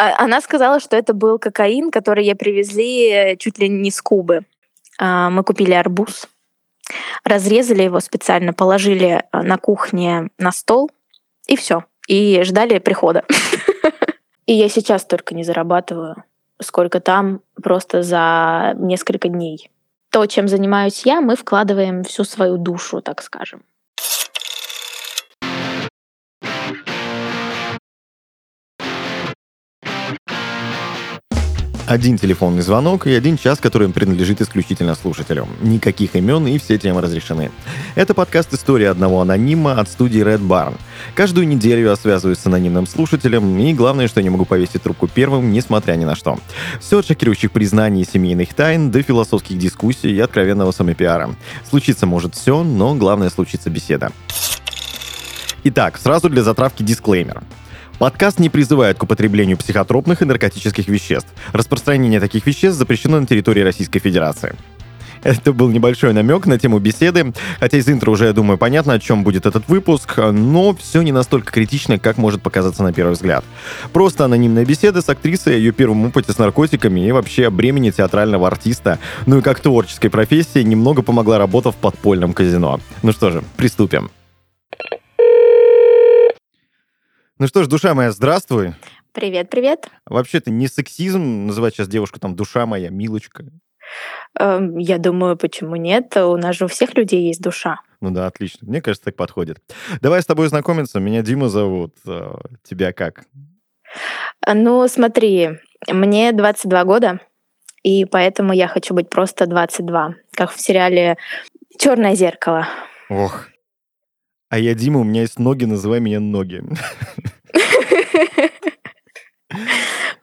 А, она сказала, что это был кокаин, который ей привезли чуть ли не с Кубы. А, мы купили арбуз, разрезали его специально, положили на кухне на стол, и все. И ждали прихода. И я сейчас только не зарабатываю, сколько там просто за несколько дней. То, чем занимаюсь я, мы вкладываем всю свою душу, так скажем. Один телефонный звонок и один час, который принадлежит исключительно слушателю. Никаких имен и все темы разрешены. Это подкаст «История одного анонима» от студии Red Barn. Каждую неделю я связываюсь с анонимным слушателем, и главное, что я не могу повесить трубку первым, несмотря ни на что. Все от шокирующих признаний семейных тайн до философских дискуссий и откровенного самопиара. Случиться может все, но главное случится беседа. Итак, сразу для затравки дисклеймер. Подкаст не призывает к употреблению психотропных и наркотических веществ. Распространение таких веществ запрещено на территории Российской Федерации. Это был небольшой намек на тему беседы, хотя из интро уже, я думаю, понятно, о чем будет этот выпуск, но все не настолько критично, как может показаться на первый взгляд. Просто анонимная беседа с актрисой ее первом опыте с наркотиками и вообще о бремени театрального артиста, ну и как творческой профессии немного помогла работа в подпольном казино. Ну что же, приступим. Ну что ж, душа моя, здравствуй. Привет, привет. Вообще-то не сексизм называть сейчас девушку там душа моя, милочка. Эм, я думаю, почему нет? У нас же у всех людей есть душа. Ну да, отлично. Мне кажется, так подходит. Давай с тобой знакомиться. Меня Дима зовут. Э, тебя как? Ну, смотри, мне 22 года, и поэтому я хочу быть просто 22, как в сериале Черное зеркало. Ох, а я Дима, у меня есть ноги, называй меня ноги.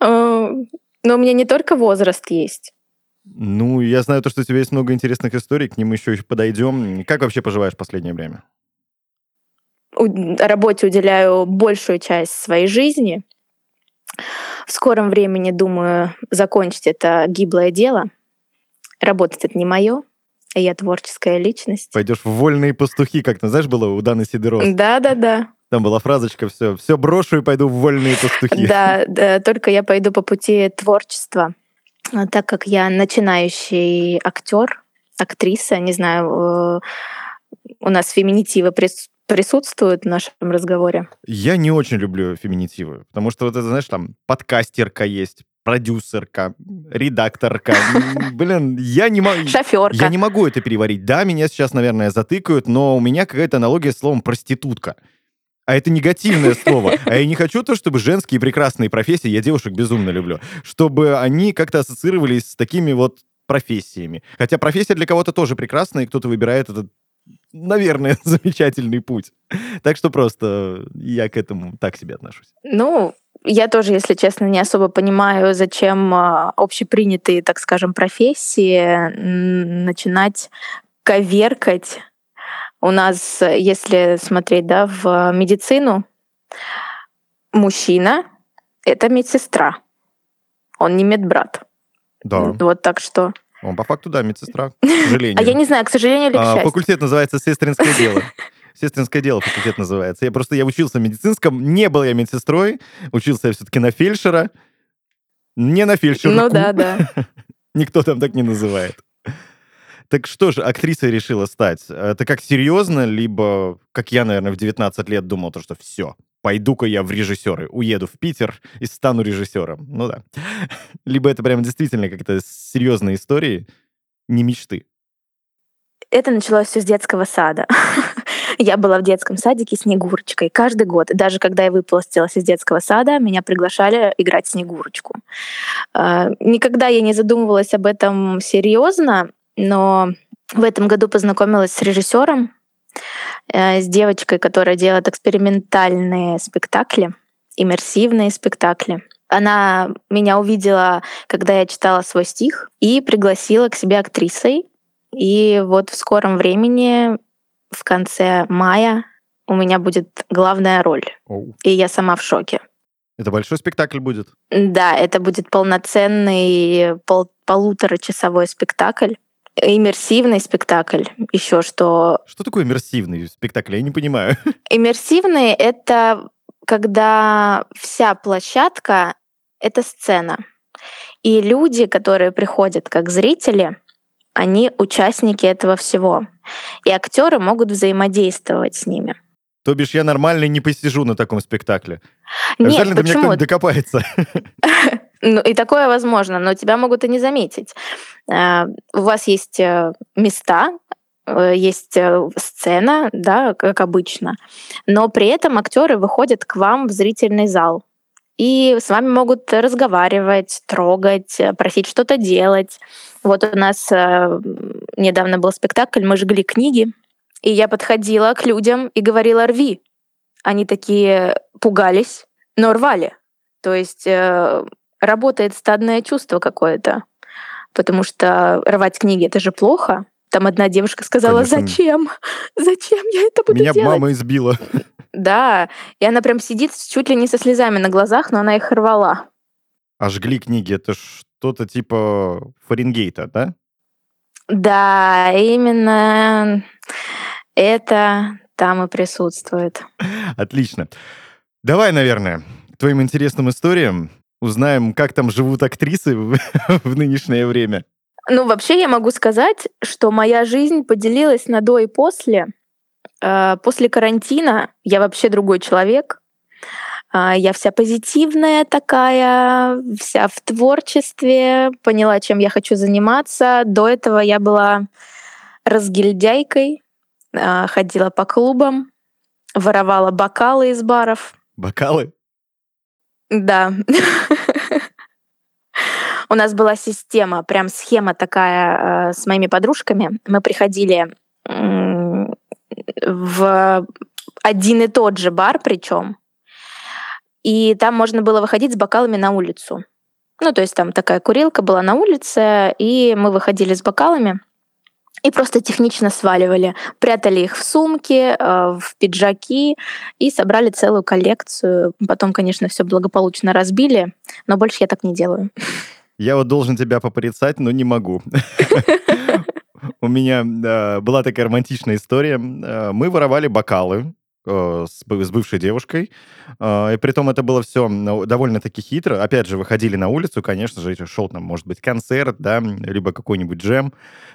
Но у меня не только возраст есть. Ну, я знаю то, что у тебя есть много интересных историй, к ним еще подойдем. Как вообще поживаешь в последнее время? Работе уделяю большую часть своей жизни. В скором времени думаю закончить это гиблое дело. Работать это не мое. Я творческая личность. Пойдешь в вольные пастухи, как-то, знаешь, было у Даны Сидоров? Да-да-да. Там была фразочка «все, все брошу и пойду в вольные пастухи». Да, да, только я пойду по пути творчества. А так как я начинающий актер, актриса, не знаю, э, у нас феминитивы присутствуют в нашем разговоре? Я не очень люблю феминитивы, потому что вот это, знаешь, там подкастерка есть, продюсерка, редакторка. Блин, я не могу... Шоферка. Я не могу это переварить. Да, меня сейчас, наверное, затыкают, но у меня какая-то аналогия с словом проститутка. А это негативное слово. А я не хочу то, чтобы женские прекрасные профессии, я девушек безумно люблю, чтобы они как-то ассоциировались с такими вот профессиями. Хотя профессия для кого-то тоже прекрасная, и кто-то выбирает этот, наверное, замечательный путь. Так что просто я к этому так себе отношусь. Ну, я тоже, если честно, не особо понимаю, зачем а, общепринятые, так скажем, профессии начинать коверкать. У нас, если смотреть да, в медицину, мужчина — это медсестра. Он не медбрат. Да. Вот так что... Он по факту, да, медсестра, к сожалению. А я не знаю, к сожалению или к а, счастью. Факультет называется «Сестринское дело». Сестринское дело факультет называется. Я просто я учился в медицинском, не был я медсестрой, учился я все-таки на фельдшера. Не на фельдшера. Ну да, да. Никто там так не называет. Так что же, актрисой решила стать? Это как серьезно, либо, как я, наверное, в 19 лет думал, то, что все, пойду-ка я в режиссеры, уеду в Питер и стану режиссером. Ну да. Либо это прям действительно как-то серьезные истории, не мечты. Это началось все с детского сада. Я была в детском садике Снегурочкой каждый год. Даже когда я выпустилась из детского сада, меня приглашали играть Снегурочку. А, никогда я не задумывалась об этом серьезно, но в этом году познакомилась с режиссером, э, с девочкой, которая делает экспериментальные спектакли, иммерсивные спектакли. Она меня увидела, когда я читала свой стих, и пригласила к себе актрисой. И вот в скором времени в конце мая у меня будет главная роль. Oh. И я сама в шоке. Это большой спектакль будет? Да, это будет полноценный пол полуторачасовой спектакль. Иммерсивный спектакль. Еще что... Что такое иммерсивный спектакль? Я не понимаю. Иммерсивный — это когда вся площадка — это сцена. И люди, которые приходят как зрители, они участники этого всего. И актеры могут взаимодействовать с ними. То бишь я нормально не посижу на таком спектакле. Нет, Обязательно до меня почему? кто-нибудь докопается. Ну, и такое возможно, но тебя могут и не заметить. Э, У вас есть э, места, э, есть э, сцена, да, как обычно, но при этом актеры выходят к вам в зрительный зал. И с вами могут разговаривать, трогать, э, просить что-то делать. Вот у нас э, недавно был спектакль, мы жгли книги, и я подходила к людям и говорила «рви». Они такие пугались, но рвали. То есть э, работает стадное чувство какое-то. Потому что рвать книги это же плохо. Там одна девушка сказала, Конечно. зачем? Зачем я это буду Меня делать? мама избила. Да, и она прям сидит чуть ли не со слезами на глазах, но она их рвала. А жгли книги, это что-то типа Фаренгейта, да? Да, именно это там и присутствует. Отлично. Давай, наверное, твоим интересным историям узнаем, как там живут актрисы в нынешнее время. Ну, вообще я могу сказать, что моя жизнь поделилась на до и после. Э, После карантина я вообще другой человек. А, Я вся позитивная такая, вся в творчестве, поняла, чем я хочу заниматься. До этого я была разгильдяйкой, а, ходила по клубам, воровала бокалы из баров. Бокалы? Да. У нас была система, прям схема такая э, с моими подружками. Мы приходили в один и тот же бар, причем, и там можно было выходить с бокалами на улицу. Ну, то есть там такая курилка была на улице, и мы выходили с бокалами и просто технично сваливали, прятали их в сумки, э, в пиджаки и собрали целую коллекцию. Потом, конечно, все благополучно разбили, но больше я так не делаю. Я вот должен тебя попорицать, но не могу. У меня э, была такая романтичная история. Э, Мы воровали бокалы с бы- с бывшей девушкой. Э, И при том это было все довольно-таки хитро. Опять же, выходили на улицу, конечно же, шел там, может быть, концерт, да, либо какой-нибудь джем.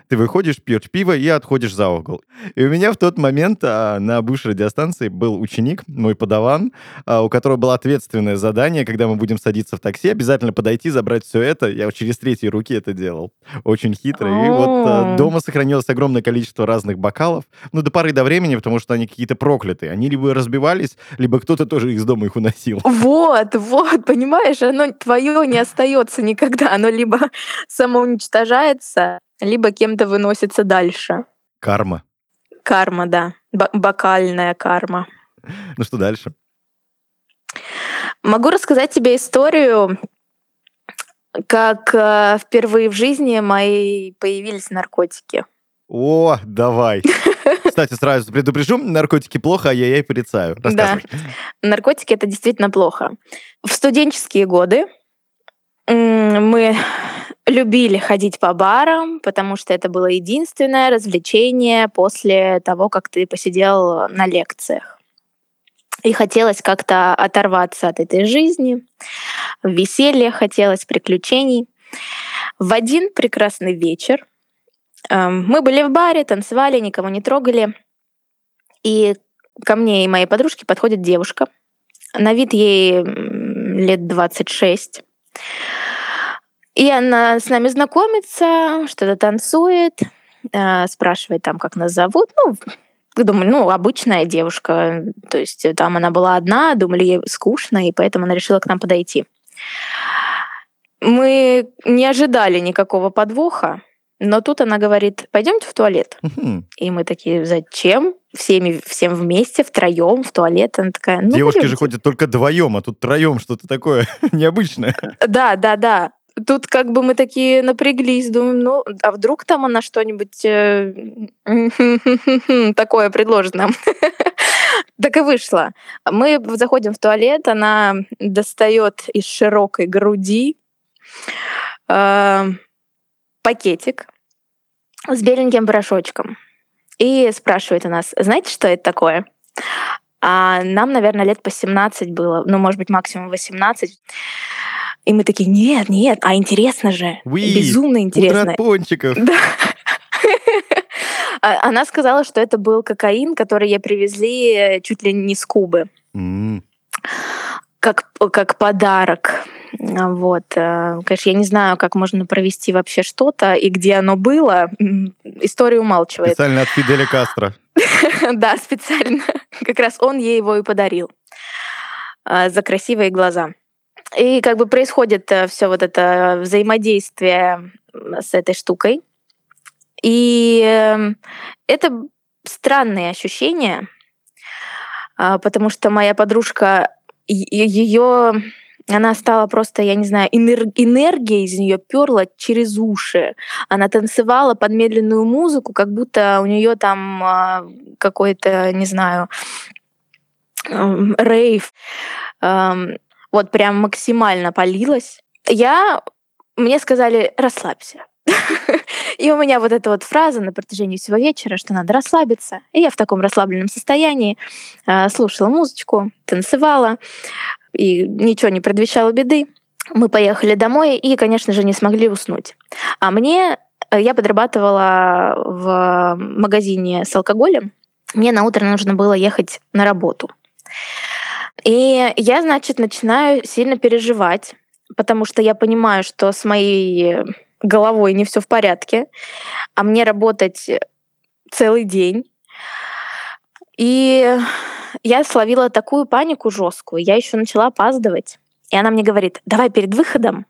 Ты выходишь, пьешь пиво и отходишь за угол. И у меня в тот момент а, на бывшей радиостанции был ученик, мой подаван, а, у которого было ответственное задание, когда мы будем садиться в такси, обязательно подойти, забрать все это. Я через третьи руки это делал. Очень хитро. И вот О. дома сохранилось огромное количество разных бокалов. Ну, до поры до времени, потому что они какие-то проклятые. Они либо разбивались, либо кто-то тоже из дома их уносил. Вот, вот, понимаешь, оно твое не остается никогда. Оно либо самоуничтожается, либо кем-то выносится дальше. Карма. Карма, да. Б- бокальная карма. Ну что дальше? Могу рассказать тебе историю, как э, впервые в жизни мои появились наркотики. О, давай. Кстати, сразу предупрежу, наркотики плохо, а я-яй порицаю. Да. Наркотики это действительно плохо. В студенческие годы мы любили ходить по барам, потому что это было единственное развлечение после того, как ты посидел на лекциях. И хотелось как-то оторваться от этой жизни, веселья хотелось, приключений. В один прекрасный вечер мы были в баре, танцевали, никого не трогали. И ко мне и моей подружке подходит девушка. На вид ей лет 26. И она с нами знакомится, что-то танцует, э, спрашивает там, как нас зовут. Ну, думаю, ну, обычная девушка. То есть там она была одна, думали, ей скучно, и поэтому она решила к нам подойти. Мы не ожидали никакого подвоха, но тут она говорит, пойдемте в туалет. И мы такие, зачем? Всеми, всем вместе, втроем в туалет. Она такая, ну, Девушки же пойдёмте». ходят только вдвоем, а тут троем что-то такое необычное. Да, да, да. Тут как бы мы такие напряглись, думаем, ну, а вдруг там она что-нибудь э, такое предложит нам. Так и вышло. Мы заходим в туалет, она достает из широкой груди э, пакетик с беленьким порошочком и спрашивает у нас, знаете, что это такое? А нам, наверное, лет по 17 было, ну, может быть, максимум 18. И мы такие, нет, нет, а интересно же. Уи, Безумно интересно. Утро пончиков. Да. А- Она сказала, что это был кокаин, который ей привезли э, чуть ли не с Кубы, М, как, как подарок. А, Вот. э, Конечно, я не знаю, как можно провести вообще что-то и где оно было. История умалчивает. Специально от Фиделя Кастро. Да, специально. Как раз он ей его и подарил а, за красивые глаза. И как бы происходит все вот это взаимодействие с этой штукой. И эм, это странные ощущения, а, потому что моя подружка, ее, она стала просто, я не знаю, энер- энергия из нее перла через уши. Она танцевала под медленную музыку, как будто у нее там а, какой-то, не знаю, рейв. Эм, Вот прям максимально полилась. Я, мне сказали, расслабься. И у меня вот эта вот фраза на протяжении всего вечера, что надо расслабиться. И я в таком расслабленном состоянии э, слушала музычку, танцевала, и ничего не предвещало беды. Мы поехали домой и, конечно же, не смогли уснуть. А мне, э, я подрабатывала в магазине с алкоголем, мне на утро нужно было ехать на работу. И я, значит, начинаю сильно переживать, потому что я понимаю, что с моей головой не все в порядке, а мне работать целый день. И я словила такую панику жесткую, я еще начала опаздывать. И она мне говорит, давай перед выходом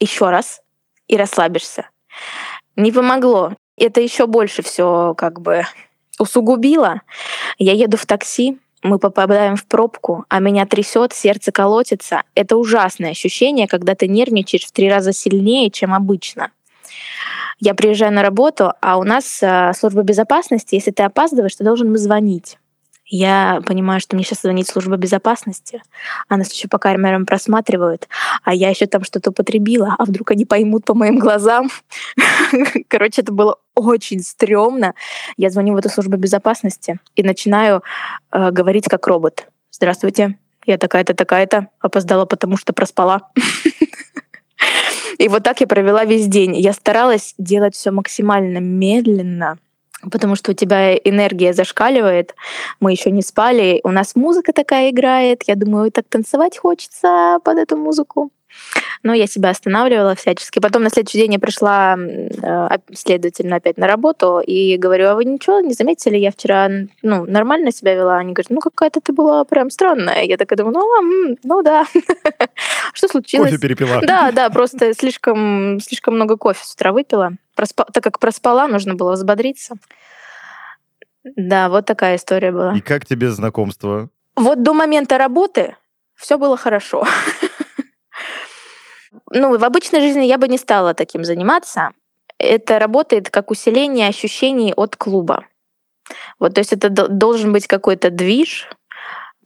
еще раз и расслабишься. Не помогло. Это еще больше все как бы усугубило. Я еду в такси, мы попадаем в пробку, а меня трясет, сердце колотится. Это ужасное ощущение, когда ты нервничаешь в три раза сильнее, чем обычно. Я приезжаю на работу, а у нас э, служба безопасности, если ты опаздываешь, ты должен звонить. Я понимаю, что мне сейчас звонит служба безопасности, а нас еще по камерам просматривают, а я еще там что-то употребила, а вдруг они поймут по моим глазам. Короче, это было очень стрёмно. Я звоню в эту службу безопасности и начинаю э, говорить как робот. Здравствуйте, я такая-то, такая-то, опоздала, потому что проспала. И вот так я провела весь день. Я старалась делать все максимально медленно, потому что у тебя энергия зашкаливает, мы еще не спали, у нас музыка такая играет, я думаю, так танцевать хочется под эту музыку. Но я себя останавливала всячески. Потом на следующий день я пришла, э, следовательно, опять на работу и говорю, а вы ничего не заметили, я вчера ну, нормально себя вела? Они говорят, ну какая-то ты была прям странная. Я такая думаю, ну, ну да. Что случилось? Кофе перепила. Да, да, просто слишком, слишком много кофе с утра выпила. Проспа... Так как проспала, нужно было взбодриться. Да, вот такая история была. И как тебе знакомство? Вот до момента работы все было хорошо. Ну, в обычной жизни я бы не стала таким заниматься. Это работает как усиление ощущений от клуба. Вот, то есть это должен быть какой-то движ,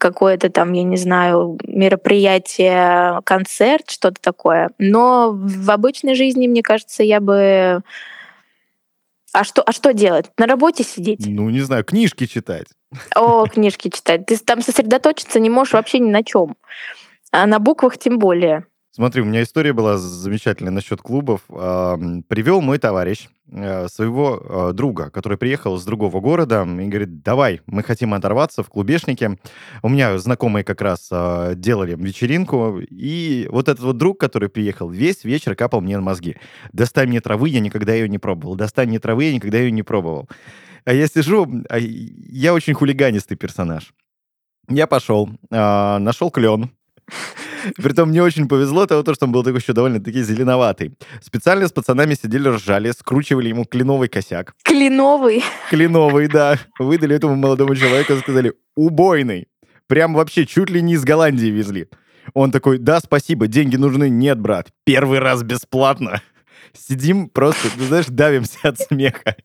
какое-то там, я не знаю, мероприятие, концерт, что-то такое. Но в обычной жизни, мне кажется, я бы... А что, а что делать? На работе сидеть? Ну, не знаю, книжки читать. О, книжки читать. Ты там сосредоточиться не можешь вообще ни на чем. А на буквах тем более. Смотри, у меня история была замечательная насчет клубов. Привел мой товарищ э, своего э, друга, который приехал из другого города, и говорит, давай, мы хотим оторваться в клубешнике. У меня знакомые как раз э, делали вечеринку, и вот этот вот друг, который приехал, весь вечер капал мне на мозги. Достань мне травы, я никогда ее не пробовал. Достань мне травы, я никогда ее не пробовал. А я сижу, а я очень хулиганистый персонаж. Я пошел, нашел клен, Притом мне очень повезло того, что он был такой еще довольно-таки зеленоватый. Специально с пацанами сидели, ржали, скручивали ему кленовый косяк. Кленовый? Кленовый, да. Выдали этому молодому человеку, сказали, убойный. Прям вообще чуть ли не из Голландии везли. Он такой, да, спасибо, деньги нужны. Нет, брат, первый раз бесплатно. Сидим просто, ты знаешь, давимся от смеха.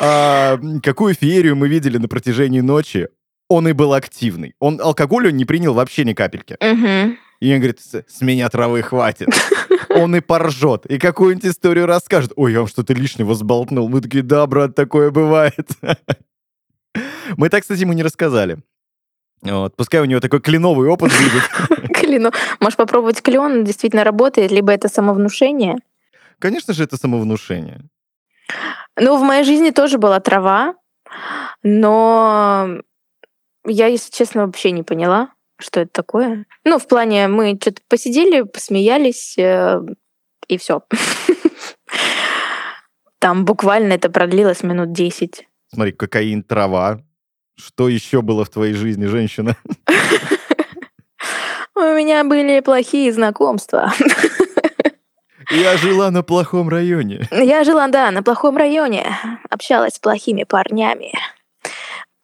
А, какую феерию мы видели на протяжении ночи он и был активный. Он алкоголю не принял вообще ни капельки. Угу. И он говорит, с меня травы хватит. Он и поржет, и какую-нибудь историю расскажет. Ой, я вам что-то лишнего сболтнул. Мы такие, да, брат, такое бывает. Мы так, кстати, ему не рассказали. Вот. Пускай у него такой кленовый опыт будет. Клину. Можешь попробовать клен, действительно работает, либо это самовнушение. Конечно же, это самовнушение. Ну, в моей жизни тоже была трава, но я, если честно, вообще не поняла, что это такое. Ну, в плане, мы что-то посидели, посмеялись, э, и все. Там буквально это продлилось минут 10. Смотри, кокаин, трава. Что еще было в твоей жизни, женщина? У меня были плохие знакомства. Я жила на плохом районе. Я жила, да, на плохом районе. Общалась с плохими парнями.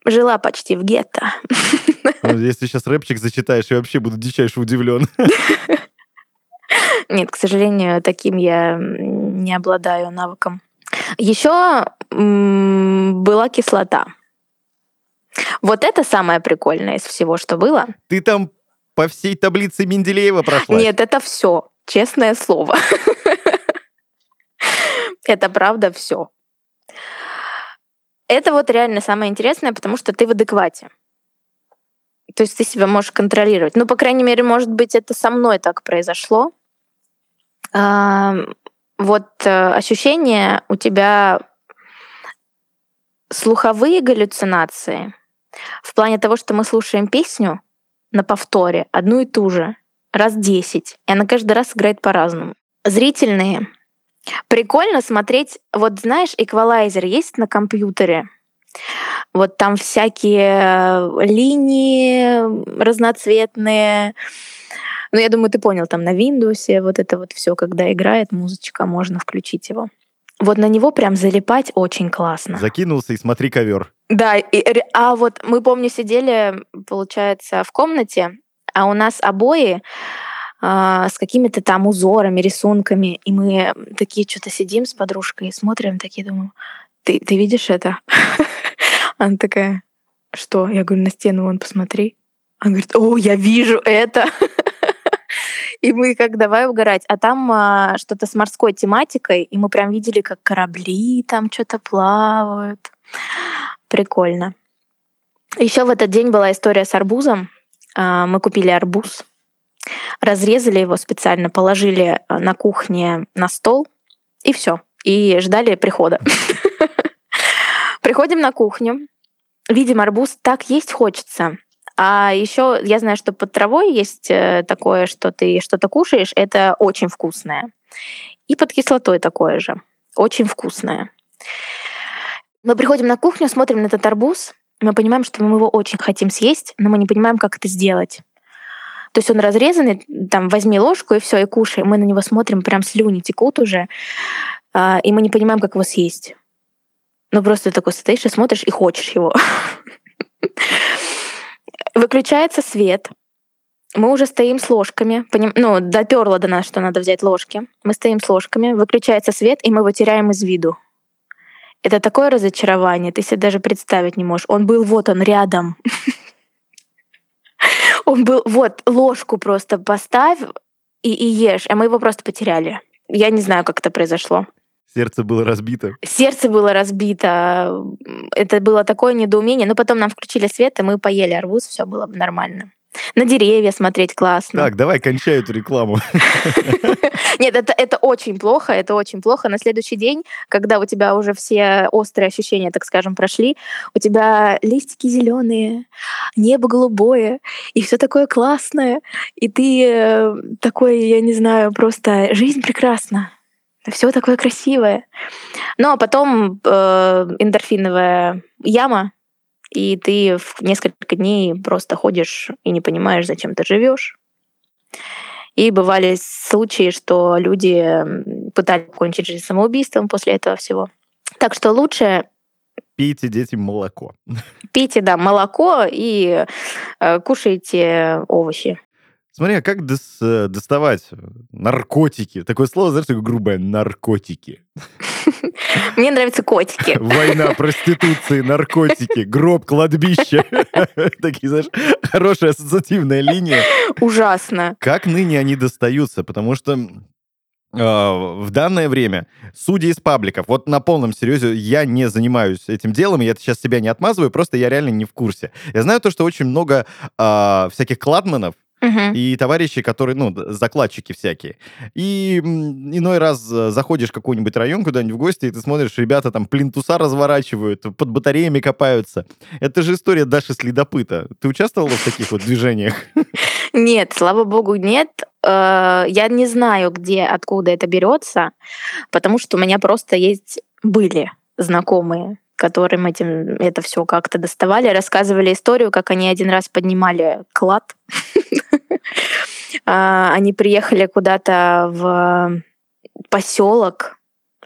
Жила почти в гетто. Ну, Если сейчас рэпчик зачитаешь, я вообще буду дичайше удивлен. Нет, к сожалению, таким я не обладаю навыком. Еще была кислота. Вот это самое прикольное из всего, что было. Ты там по всей таблице Менделеева прошла? Нет, это все, честное слово. Это правда все. Это вот реально самое интересное, потому что ты в адеквате. То есть ты себя можешь контролировать. Ну, по крайней мере, может быть, это со мной так произошло. Вот э, ощущение у тебя слуховые галлюцинации в плане того, что мы слушаем песню на повторе, одну и ту же, раз 10, и она каждый раз играет по-разному. Зрительные. Прикольно смотреть, вот знаешь, эквалайзер есть на компьютере, вот там всякие э, линии разноцветные. Ну, я думаю, ты понял, там на Windows вот это вот все, когда играет музычка, можно включить его. Вот на него прям залипать очень классно. Закинулся и смотри ковер. Да, и а вот мы, помню, сидели, получается, в комнате, а у нас обои с какими-то там узорами, рисунками, и мы такие что-то сидим с подружкой, смотрим, такие думаем, ты, ты видишь это? Она такая, что? Я говорю, на стену вон посмотри. Она говорит, о, я вижу это. И мы как давай угорать. А там а, что-то с морской тематикой, и мы прям видели, как корабли там что-то плавают. Прикольно. Еще в этот день была история с арбузом. А, Мы купили арбуз, разрезали его специально, положили а, на кухне на стол, и все. И ждали прихода. Приходим на кухню, видим арбуз, так есть хочется. А еще я знаю, что под травой есть э, такое, что ты что-то кушаешь, это очень вкусное. И под кислотой такое же. Очень вкусное. Мы приходим на кухню, смотрим на этот арбуз, мы понимаем, что мы его очень хотим съесть, но мы не понимаем, как это сделать. То есть он разрезанный, там возьми ложку и все, и кушай. Мы на него смотрим, прям слюни текут уже, а, и мы не понимаем, как его съесть. Ну просто такой стоишь и смотришь и хочешь его. Выключается свет. Мы уже стоим с ложками. Поним... Ну, доперло до нас, что надо взять ложки. Мы стоим с ложками, выключается свет, и мы его теряем из виду. Это такое разочарование, ты себе даже представить не можешь. Он был вот он рядом. Он был вот ложку просто поставь и, и ешь, а мы его просто потеряли. Я не знаю, как это произошло. Сердце было разбито. Сердце было разбито. Это было такое недоумение. Но потом нам включили свет, и мы поели арбуз, все было нормально. На деревья смотреть классно. Так, давай кончай эту рекламу. Нет, это, это очень плохо, это очень плохо. На следующий день, когда у тебя уже все острые ощущения, так скажем, прошли, у тебя листики зеленые, небо голубое, и все такое классное, и ты э, такой, я не знаю, просто жизнь прекрасна. Все такое красивое. Ну а потом э, эндорфиновая яма, и ты в несколько дней просто ходишь и не понимаешь, зачем ты живешь. И бывали случаи, что люди пытались кончить жизнь самоубийством после этого всего. Так что лучше Пейте детям молоко. пейте, да, молоко и э, кушайте овощи. Смотри, а как дос- э, доставать наркотики? Такое слово, знаешь, такое грубое, наркотики. Мне нравятся котики. Война, проституции, наркотики, гроб, кладбище. Такие, знаешь, хорошая ассоциативная линия. Ужасно. Как ныне они достаются? Потому что в данное время судьи из пабликов, вот на полном серьезе, я не занимаюсь этим делом, я сейчас себя не отмазываю, просто я реально не в курсе. Я знаю то, что очень много э, всяких кладманов, И товарищи, которые, ну, закладчики всякие. И иной раз э, заходишь в какой-нибудь район куда-нибудь в гости, и ты смотришь, ребята там плинтуса разворачивают, под батареями копаются. Это же история Даши Следопыта. Ты участвовала в таких вот движениях? Нет, слава богу, нет. Э, я не знаю, где, откуда это берется, потому что у меня просто есть были знакомые которым этим это все как-то доставали, рассказывали историю, как они один раз поднимали клад. А, они приехали куда-то в поселок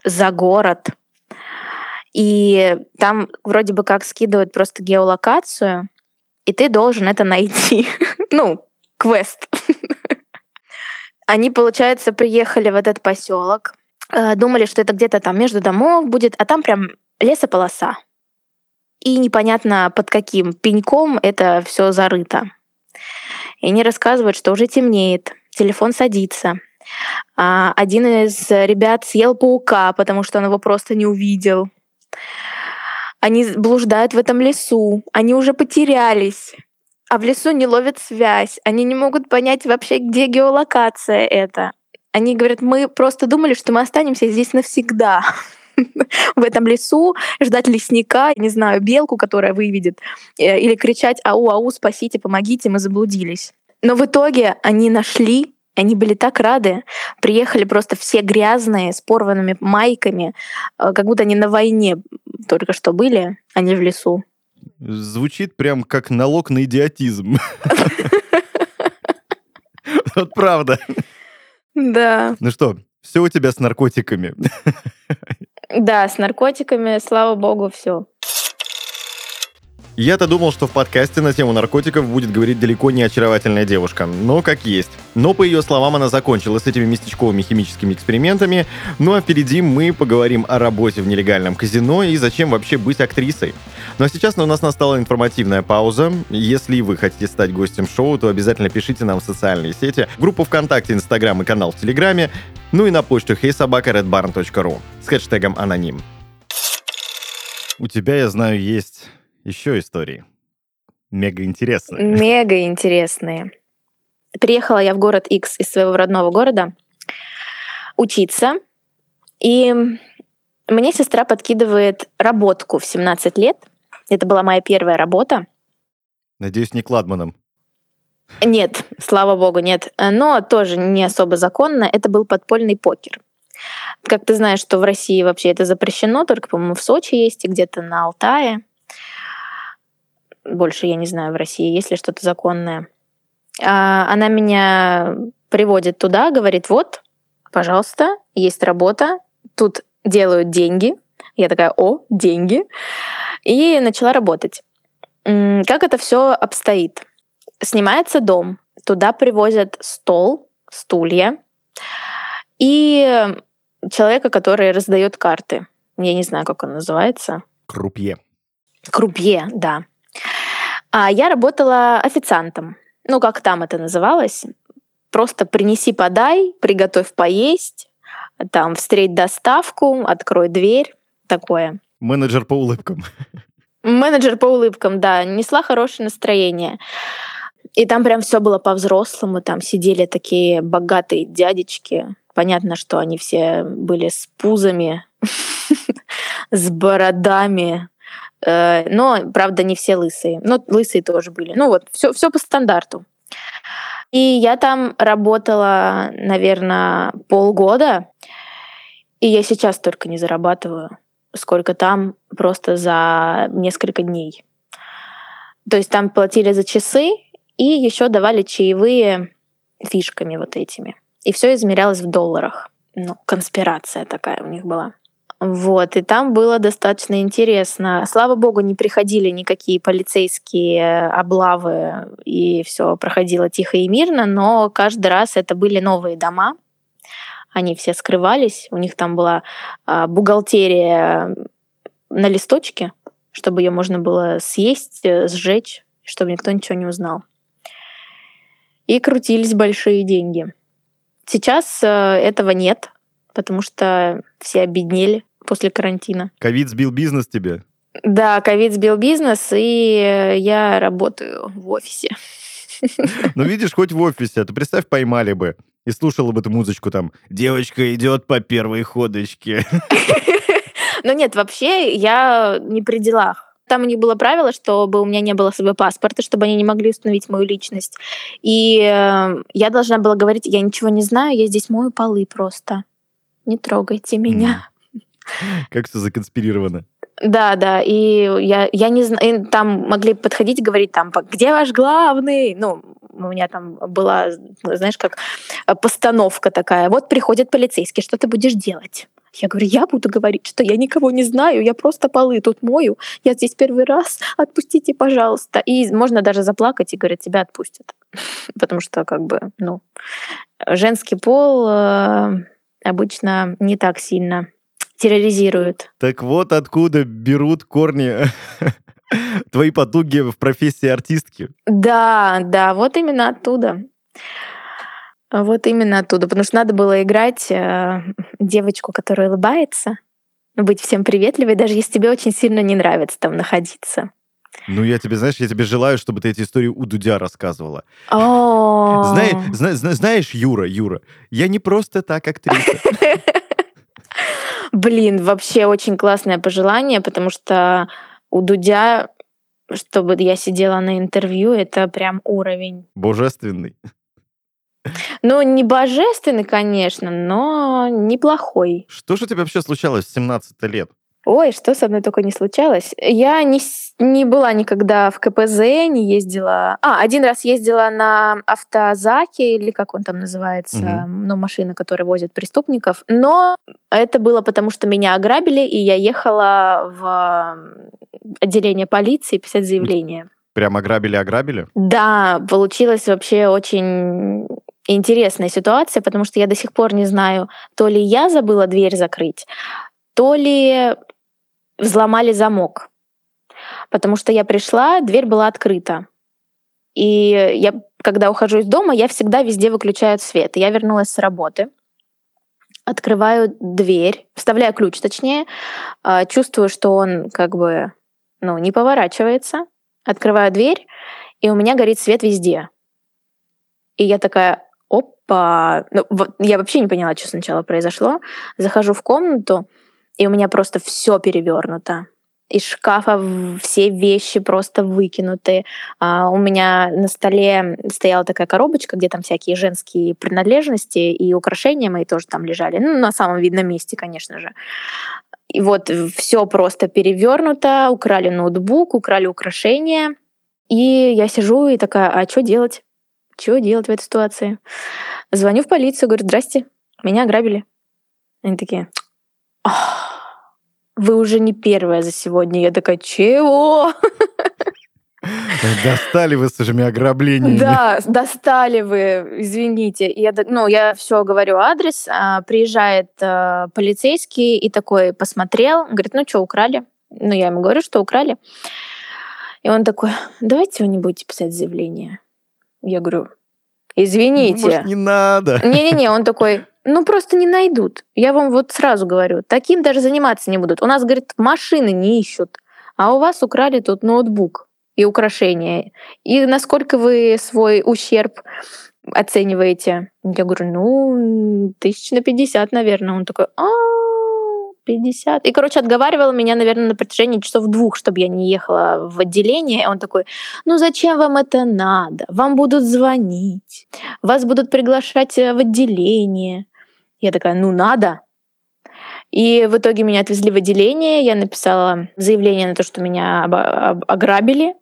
за город, и там вроде бы как скидывают просто геолокацию, и ты должен это найти. ну, квест. Они, получается, приехали в этот поселок, э, думали, что это где-то там между домов будет, а там прям лесополоса. И непонятно под каким пеньком это все зарыто. И они рассказывают, что уже темнеет, телефон садится. А один из ребят съел паука, потому что он его просто не увидел. Они блуждают в этом лесу, они уже потерялись, а в лесу не ловят связь, они не могут понять вообще, где геолокация это. Они говорят, мы просто думали, что мы останемся здесь навсегда. в этом лесу, ждать лесника, не знаю, белку, которая выведет, э, или кричать «Ау, ау, спасите, помогите, мы заблудились». Но в итоге они нашли, они были так рады, приехали просто все грязные, с порванными майками, э, как будто они на войне только что были, а не в лесу. Звучит прям как налог на идиотизм. Вот правда. Да. Ну что, все у тебя с наркотиками. Да, с наркотиками, слава богу, все. Я-то думал, что в подкасте на тему наркотиков будет говорить далеко не очаровательная девушка, но как есть. Но, по ее словам, она закончила с этими местечковыми химическими экспериментами, ну а впереди мы поговорим о работе в нелегальном казино и зачем вообще быть актрисой. Ну а сейчас у нас настала информативная пауза. Если вы хотите стать гостем шоу, то обязательно пишите нам в социальные сети, группу ВКонтакте, Инстаграм и канал в Телеграме, ну и на почту heysobaka.redbarn.ru с хэштегом аноним. У тебя, я знаю, есть еще истории. Мега интересные. Мега интересные. Приехала я в город X из своего родного города учиться. И мне сестра подкидывает работку в 17 лет. Это была моя первая работа. Надеюсь, не Кладманом. Нет, слава богу, нет. Но тоже не особо законно. Это был подпольный покер. Как ты знаешь, что в России вообще это запрещено, только, по-моему, в Сочи есть и где-то на Алтае. Больше я не знаю в России, есть ли что-то законное. А, она меня приводит туда, говорит, вот, пожалуйста, есть работа, тут делают деньги. Я такая, о, деньги. И начала работать. Как это все обстоит? Снимается дом, туда привозят стол, стулья и человека, который раздает карты. Я не знаю, как он называется. Крупье. Крупье, да. А я работала официантом. Ну, как там это называлось? Просто принеси, подай, приготовь поесть, там, встреть доставку, открой дверь, такое. Менеджер по улыбкам. Менеджер по улыбкам, да, несла хорошее настроение. И там прям все было по-взрослому, там сидели такие богатые дядечки. Понятно, что они все были с пузами, с бородами, но, правда, не все лысые. Но лысые тоже были. Ну вот, все, все по стандарту. И я там работала, наверное, полгода. И я сейчас только не зарабатываю, сколько там просто за несколько дней. То есть там платили за часы и еще давали чаевые фишками вот этими. И все измерялось в долларах. Ну, конспирация такая у них была. Вот, и там было достаточно интересно. Слава богу, не приходили никакие полицейские облавы, и все проходило тихо и мирно, но каждый раз это были новые дома, они все скрывались, у них там была а, бухгалтерия на листочке, чтобы ее можно было съесть, э, сжечь, чтобы никто ничего не узнал. И крутились большие деньги. Сейчас э, этого нет, потому что все обеднели после карантина. Ковид сбил бизнес тебе? Да, ковид сбил бизнес, и я работаю в офисе. Ну, видишь, хоть в офисе, а ты представь, поймали бы и слушала бы ты музычку там «Девочка идет по первой ходочке». Но нет, вообще я не при делах. Там у них было правило, чтобы у меня не было с собой паспорта, чтобы они не могли установить мою личность. И э, я должна была говорить, я ничего не знаю, я здесь мою полы просто. Не трогайте меня. Как все законспирировано. Да, да, и я, я не знаю, там могли подходить и говорить там, где ваш главный? Ну, у меня там была, знаешь, как э, постановка такая. Вот приходит полицейский, что ты будешь делать? Я говорю, я буду говорить, что я никого не знаю, я просто полы тут мою, я здесь первый раз, отпустите, пожалуйста. И можно даже заплакать и говорить, тебя отпустят. Потому что, как бы, ну, женский пол э, обычно не так сильно терроризирует. Так вот откуда берут корни твои потуги в профессии артистки. Да, да, вот именно оттуда. Вот именно оттуда, потому что надо было играть э, девочку, которая улыбается, быть всем приветливой, даже если тебе очень сильно не нравится там находиться. Ну, я тебе, знаешь, я тебе желаю, чтобы ты эти истории у Дудя рассказывала. Знаешь, знаешь, Юра, Юра, я не просто так актриса. Блин, вообще очень классное пожелание, потому что у Дудя, чтобы я сидела на интервью, это прям уровень. Божественный. Ну, не божественный, конечно, но неплохой. Что же у тебя вообще случалось в 17 лет? Ой, что со мной только не случалось. Я не, не была никогда в КПЗ, не ездила. А, один раз ездила на автозаке, или как он там называется, угу. ну, машина, которая возит преступников. Но это было потому, что меня ограбили, и я ехала в отделение полиции писать заявление. Прям ограбили-ограбили? Да, получилось вообще очень интересная ситуация, потому что я до сих пор не знаю, то ли я забыла дверь закрыть, то ли взломали замок. Потому что я пришла, дверь была открыта. И я, когда ухожу из дома, я всегда везде выключаю свет. Я вернулась с работы, открываю дверь, вставляю ключ, точнее, а, чувствую, что он как бы ну, не поворачивается, открываю дверь, и у меня горит свет везде. И я такая, опа, ну, я вообще не поняла, что сначала произошло. Захожу в комнату, и у меня просто все перевернуто. Из шкафа все вещи просто выкинуты. А у меня на столе стояла такая коробочка, где там всякие женские принадлежности и украшения мои тоже там лежали. Ну, на самом видном месте, конечно же. И вот все просто перевернуто, украли ноутбук, украли украшения. И я сижу и такая, а что делать? Что делать в этой ситуации? Звоню в полицию, говорю, здрасте, меня ограбили. Они такие, вы уже не первая за сегодня. Я такая, чего? Достали вы с этими ограблениями. Да, достали вы, извините. Я, ну, я все говорю адрес, а, приезжает а, полицейский и такой посмотрел, говорит, ну что, украли? Ну, я ему говорю, что украли. И он такой, давайте вы не будете писать заявление. Я говорю, извините. Может, не надо. Не-не-не, он такой, ну, просто не найдут. Я вам вот сразу говорю, таким даже заниматься не будут. У нас, говорит, машины не ищут, а у вас украли тут ноутбук и украшения. И насколько вы свой ущерб оцениваете? Я говорю, ну, тысяч на пятьдесят, наверное. Он такой, а 50. И, короче, отговаривал меня, наверное, на протяжении часов двух, чтобы я не ехала в отделение. Он такой, ну зачем вам это надо? Вам будут звонить, вас будут приглашать э, в отделение. Я такая, ну надо. И в итоге меня отвезли в отделение, я написала заявление на то, что меня ограбили.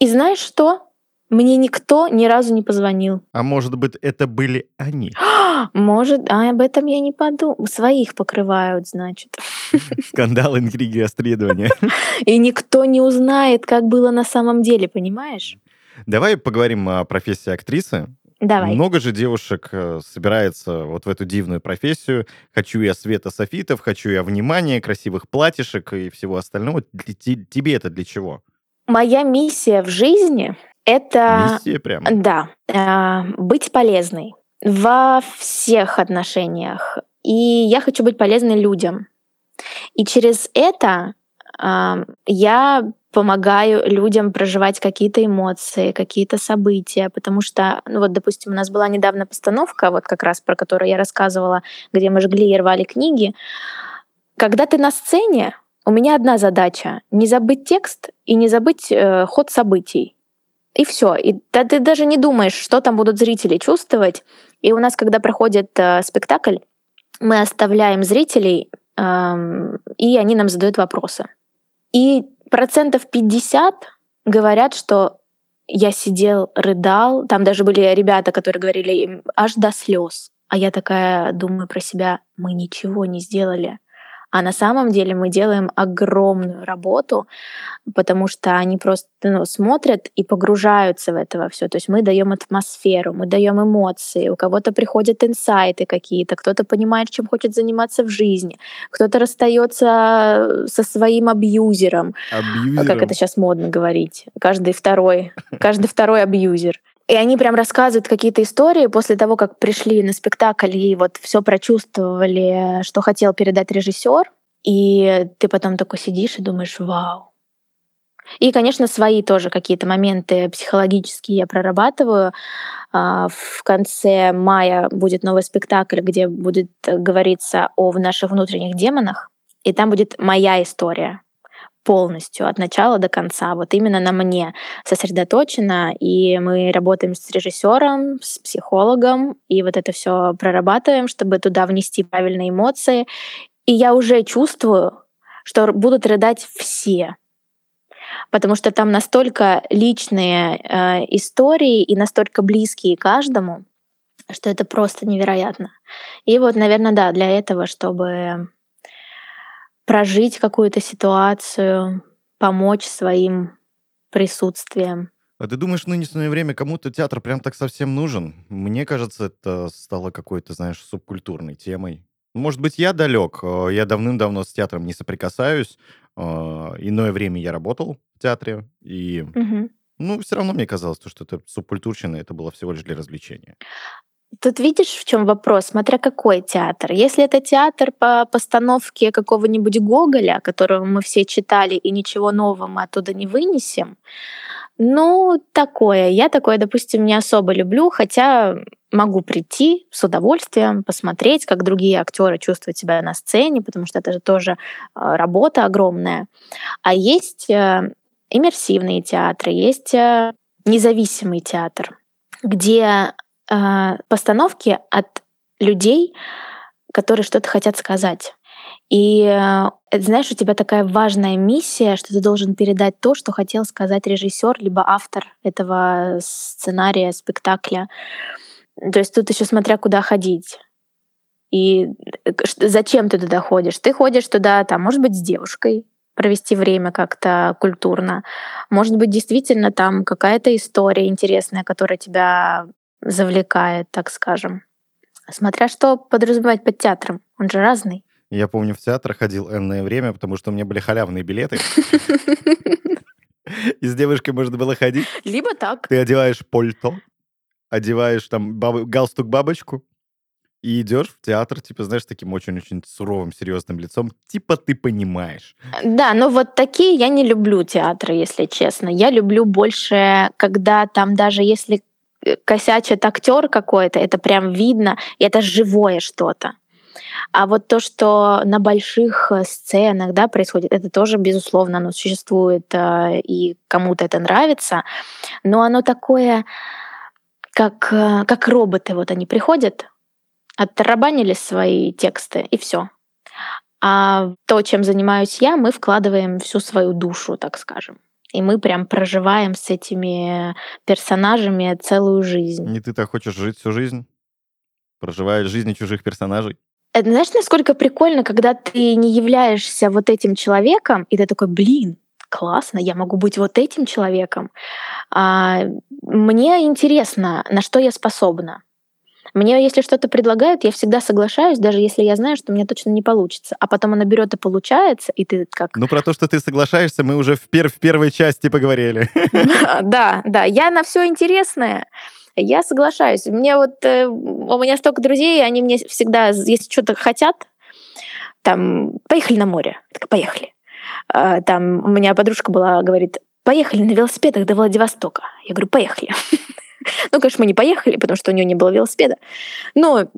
И знаешь что? Мне никто ни разу не позвонил. А может быть, это были они? Может, а об этом я не подумала. Своих покрывают, значит. Скандал, интриги, расследования. И никто не узнает, как было на самом деле, понимаешь? Давай поговорим о профессии актрисы. Давай. Много же девушек э, собирается вот в эту дивную профессию. Хочу я света софитов, хочу я внимания, красивых платьишек и всего остального. Тебе это для чего? Моя миссия в жизни — это... Миссия прям? Да. Э, быть полезной во всех отношениях. и я хочу быть полезной людям. И через это э, я помогаю людям проживать какие-то эмоции, какие-то события, потому что, ну вот, допустим, у нас была недавно постановка, вот как раз про которую я рассказывала, где мы жгли и рвали книги. Когда ты на сцене, у меня одна задача — не забыть текст и не забыть э, ход событий. И все. И да, ты даже не думаешь, что там будут зрители чувствовать. И у нас, когда проходит э, спектакль, мы оставляем зрителей, э, и они нам задают вопросы. И процентов 50 говорят, что я сидел, рыдал. Там даже были ребята, которые говорили аж до слез. А я такая думаю про себя, мы ничего не сделали. А на самом деле мы делаем огромную работу, потому что они просто ну, смотрят и погружаются в это все. То есть мы даем атмосферу, мы даем эмоции, у кого-то приходят инсайты какие-то, кто-то понимает, чем хочет заниматься в жизни, кто-то расстается со своим абьюзером, абьюзером. как это сейчас модно говорить. Каждый второй, каждый второй абьюзер. И они прям рассказывают какие-то истории после того, как пришли на спектакль и вот все прочувствовали, что хотел передать режиссер. И ты потом такой сидишь и думаешь, вау. И, конечно, свои тоже какие-то моменты психологические я прорабатываю. А, в конце мая будет новый спектакль, где будет говориться о наших внутренних демонах. И там будет моя история полностью от начала до конца. Вот именно на мне сосредоточена, и мы работаем с режиссером, с психологом, и вот это все прорабатываем, чтобы туда внести правильные эмоции. И я уже чувствую, что будут рыдать все, потому что там настолько личные э, истории и настолько близкие каждому, что это просто невероятно. И вот, наверное, да, для этого, чтобы прожить какую-то ситуацию, помочь своим присутствием. А ты думаешь, в нынешнее время кому-то театр прям так совсем нужен? Мне кажется, это стало какой-то, знаешь, субкультурной темой. Может быть, я далек. Э, я давным-давно с театром не соприкасаюсь. Э, иное время я работал в театре, и угу. ну, все равно мне казалось, что это субкультурщина, это было всего лишь для развлечения. Тут видишь, в чем вопрос, смотря какой театр. Если это театр по постановке какого-нибудь Гоголя, которого мы все читали, и ничего нового мы оттуда не вынесем, ну, такое. Я такое, допустим, не особо люблю, хотя могу прийти с удовольствием, посмотреть, как другие актеры чувствуют себя на сцене, потому что это же тоже а, работа огромная. А есть э, иммерсивные театры, есть э, независимый театр, где э, постановки от людей, которые что-то хотят сказать. И э, знаешь, у тебя такая важная миссия, что ты должен передать то, что хотел сказать режиссер, либо автор этого сценария, спектакля. То есть тут еще смотря куда ходить. И э, зачем ты туда ходишь? Ты ходишь туда, там, может быть, с девушкой, провести время как-то культурно. Может быть, действительно там какая-то история интересная, которая тебя завлекает, так скажем. Смотря что подразумевать под театром. Он же разный. Я помню, в театр ходил энное время, потому что у меня были халявные билеты. И с девушкой можно было ходить. Либо так. Ты одеваешь пальто, одеваешь там галстук-бабочку, и идешь в театр, типа, знаешь, таким очень-очень суровым, серьезным лицом, типа ты понимаешь. Да, но вот такие я не люблю театры, если честно. Я люблю больше, когда там даже если косячит актер какой-то, это прям видно, и это живое что-то. А вот то, что на больших э, сценах да, происходит, это тоже, безусловно, оно существует, э, и кому-то это нравится, но оно такое, как, э, как роботы. Вот они приходят, оттарабанили свои тексты, и все. А то, чем занимаюсь я, мы вкладываем всю свою душу, так скажем. И мы прям проживаем с этими персонажами целую жизнь. И ты так хочешь жить всю жизнь? Проживаешь жизни чужих персонажей? Это знаешь, насколько прикольно, когда ты не являешься вот этим человеком, и ты такой, блин, классно, я могу быть вот этим человеком. А, мне интересно, на что я способна. Мне, если что-то предлагают, я всегда соглашаюсь, даже если я знаю, что у меня точно не получится. А потом она берет и получается, и ты как... Ну, про то, что ты соглашаешься, мы уже в, пер в первой части поговорили. Да, да. Я на все интересное. Я соглашаюсь. Мне вот э, у меня столько друзей, они мне всегда, если что-то хотят, там, поехали на море. Так, поехали. А, там у меня подружка была, говорит, поехали на велосипедах до Владивостока. Я говорю, поехали. Ну, конечно, мы не поехали, потому что у нее не было велосипеда. Но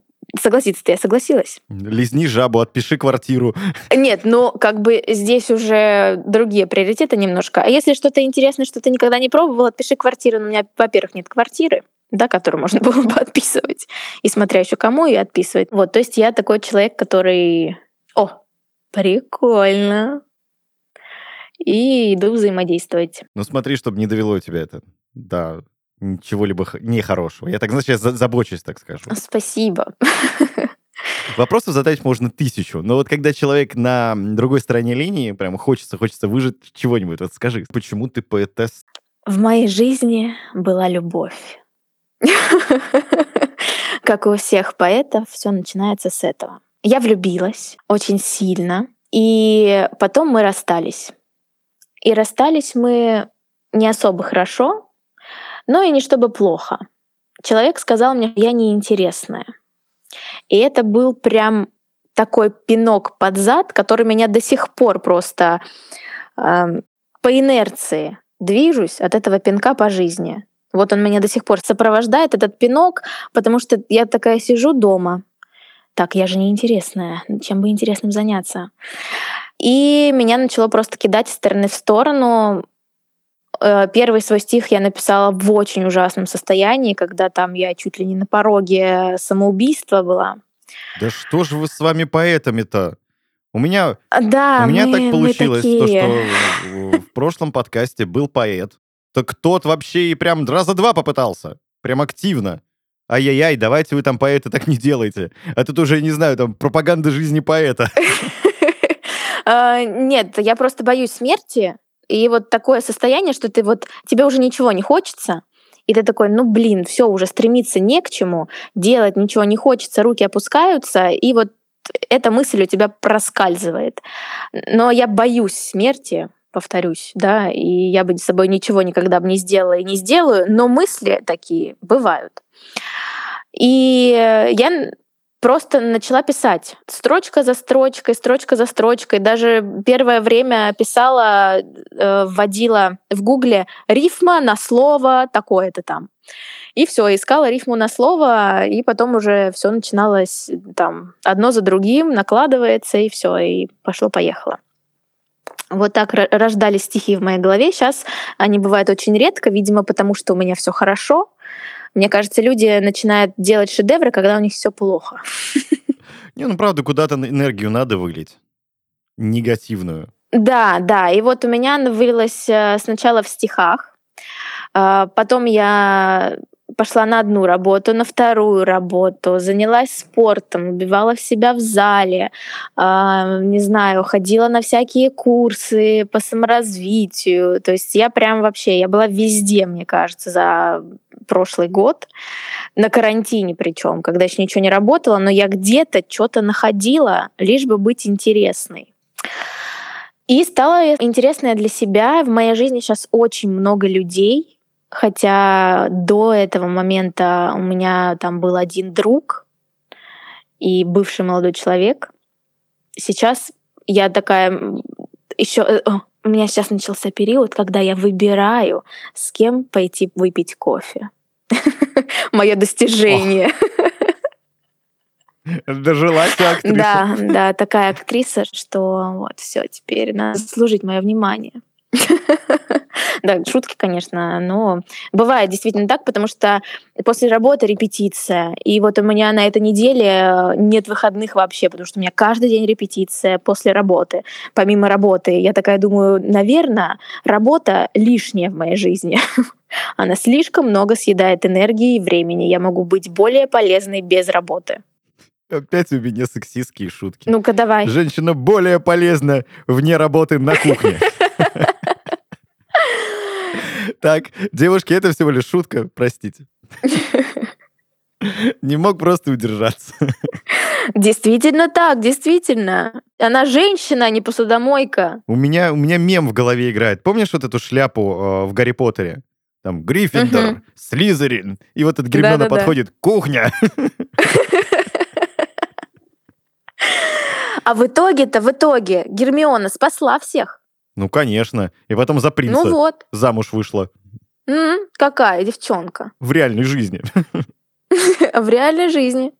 согласиться-то я согласилась. Лизни жабу, отпиши квартиру. Нет, ну как бы здесь уже другие приоритеты немножко. А если что-то интересное, что ты никогда не пробовал, отпиши квартиру. Ну, у меня, во-первых, нет квартиры, да, которую можно было бы отписывать. И смотря еще кому и отписывать. Вот, то есть я такой человек, который... О, прикольно. И иду взаимодействовать. Ну смотри, чтобы не довело тебя это до чего-либо нехорошего. Я так, значит, я забочусь, так скажу. Спасибо. Вопросов задать можно тысячу, но вот когда человек на другой стороне линии, прямо хочется, хочется выжить чего-нибудь, вот скажи, почему ты поэтесс? В моей жизни была любовь. Как у всех поэтов, все начинается с этого. Я влюбилась очень сильно, и потом мы расстались. И расстались мы не особо хорошо, но и не чтобы плохо. Человек сказал мне, я неинтересная. И это был прям такой пинок под зад, который меня до сих пор просто э, по инерции движусь от этого пинка по жизни. Вот он меня до сих пор сопровождает, этот пинок, потому что я такая сижу дома. Так, я же неинтересная. Чем бы интересным заняться? И меня начало просто кидать из стороны в сторону. Э, первый свой стих я написала в очень ужасном состоянии, когда там я чуть ли не на пороге самоубийства была. Да что же вы с вами поэтами-то? У меня, да, у меня мы, так получилось, то, такие. что в прошлом подкасте был поэт. Так тот вообще и прям раза два попытался. Прям активно. Ай-яй-яй, давайте вы там поэты так не делайте. А тут уже, не знаю, там пропаганда жизни поэта. А, Нет, я просто боюсь смерти. И вот такое состояние, что ты вот тебе уже ничего не хочется, и ты такой, ну блин, все уже стремиться не к чему, делать ничего не хочется, руки опускаются, и вот эта мысль у тебя проскальзывает. Но я боюсь смерти, повторюсь, да, и я бы с собой ничего никогда бы не сделала и не сделаю, но мысли такие бывают. И я просто начала писать строчка за строчкой, строчка за строчкой. Даже первое время писала, э, вводила в Гугле рифма на слово такое-то там. И все, искала рифму на слово, и потом уже все начиналось там одно за другим, накладывается, и все, и пошло-поехало. Вот так ро- рождались стихи в моей голове. Сейчас они бывают очень редко, видимо, потому что у меня все хорошо. Мне кажется, люди начинают делать шедевры, когда у них все плохо. Не, ну правда, куда-то энергию надо вылить. Негативную. Да, да. И вот у меня она вылилась э, сначала в стихах, а, потом я пошла на одну работу, на вторую работу, занялась спортом, убивала в себя в зале, а, не знаю, ходила на всякие курсы по саморазвитию. То есть я прям вообще, я была везде, мне кажется, за прошлый год, на карантине причем, когда еще ничего не работало, но я где-то что-то находила, лишь бы быть интересной. И стало интересное для себя. В моей жизни сейчас очень много людей, хотя до этого момента у меня там был один друг и бывший молодой человек. Сейчас я такая еще у меня сейчас начался период, когда я выбираю, с кем пойти выпить кофе. Мое достижение. Дожилась актриса. Да, да, такая актриса, что вот все, теперь надо заслужить мое внимание. Да, шутки, конечно, но бывает действительно так, потому что после работы репетиция, и вот у меня на этой неделе нет выходных вообще, потому что у меня каждый день репетиция после работы, помимо работы. Я такая думаю, наверное, работа лишняя в моей жизни. Она слишком много съедает энергии и времени. Я могу быть более полезной без работы. Опять у меня сексистские шутки. Ну-ка, давай. Женщина более полезна вне работы на кухне. Так, девушки, это всего лишь шутка, простите. Не мог просто удержаться. Действительно так, действительно. Она женщина, а не посудомойка. У меня, у меня мем в голове играет. Помнишь вот эту шляпу э, в Гарри Поттере? Там Гриффиндор. Слизерин. И вот этот Гермиона Да-да-да. подходит, кухня. А в итоге-то, в итоге Гермиона спасла всех. Ну, конечно. И потом за принца Ну вот. замуж вышла. М, какая девчонка. В реальной жизни. В реальной жизни.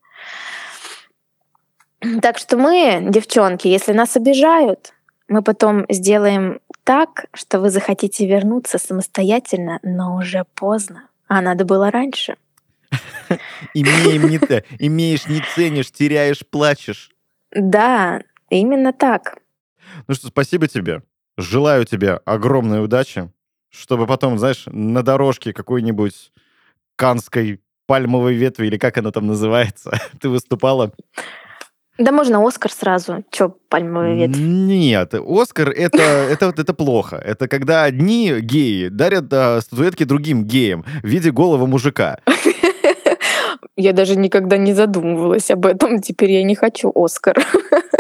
Так что мы, девчонки, если нас обижают, мы потом сделаем так, что вы захотите вернуться самостоятельно, но уже поздно. А надо было раньше. Имеем не то. Имеешь, не ценишь, теряешь, плачешь. Да, именно так. Ну что, спасибо тебе. Желаю тебе огромной удачи, чтобы потом, знаешь, на дорожке какой-нибудь канской пальмовой ветви, или как она там называется, ты выступала. Да можно Оскар сразу. Чё, пальмовый ветвь? Нет, Оскар это, это, это плохо. Это когда одни геи дарят а, статуэтки другим геям в виде голого мужика. Я даже никогда не задумывалась об этом. Теперь я не хочу Оскар.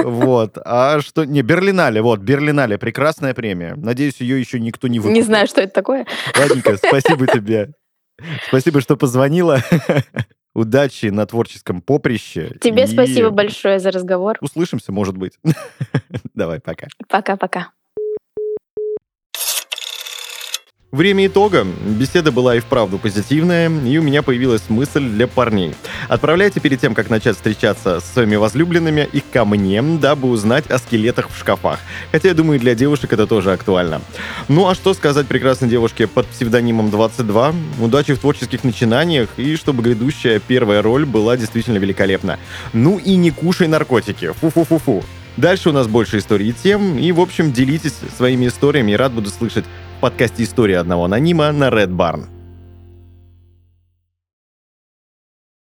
Вот. А что... Не, Берлинале, вот, Берлинале, прекрасная премия. Надеюсь, ее еще никто не выкупил. Не знаю, что это такое. Ладненько, спасибо тебе. Спасибо, что позвонила. Удачи на творческом поприще. Тебе И спасибо большое за разговор. Услышимся, может быть. Давай, пока. Пока-пока. Время итога. Беседа была и вправду позитивная, и у меня появилась мысль для парней. Отправляйте перед тем, как начать встречаться с своими возлюбленными, их ко мне, дабы узнать о скелетах в шкафах. Хотя, я думаю, для девушек это тоже актуально. Ну а что сказать прекрасной девушке под псевдонимом 22? Удачи в творческих начинаниях, и чтобы грядущая первая роль была действительно великолепна. Ну и не кушай наркотики. Фу-фу-фу-фу. Дальше у нас больше историй и тем, и, в общем, делитесь своими историями, и рад буду слышать подкасте «История одного анонима» на Red Barn.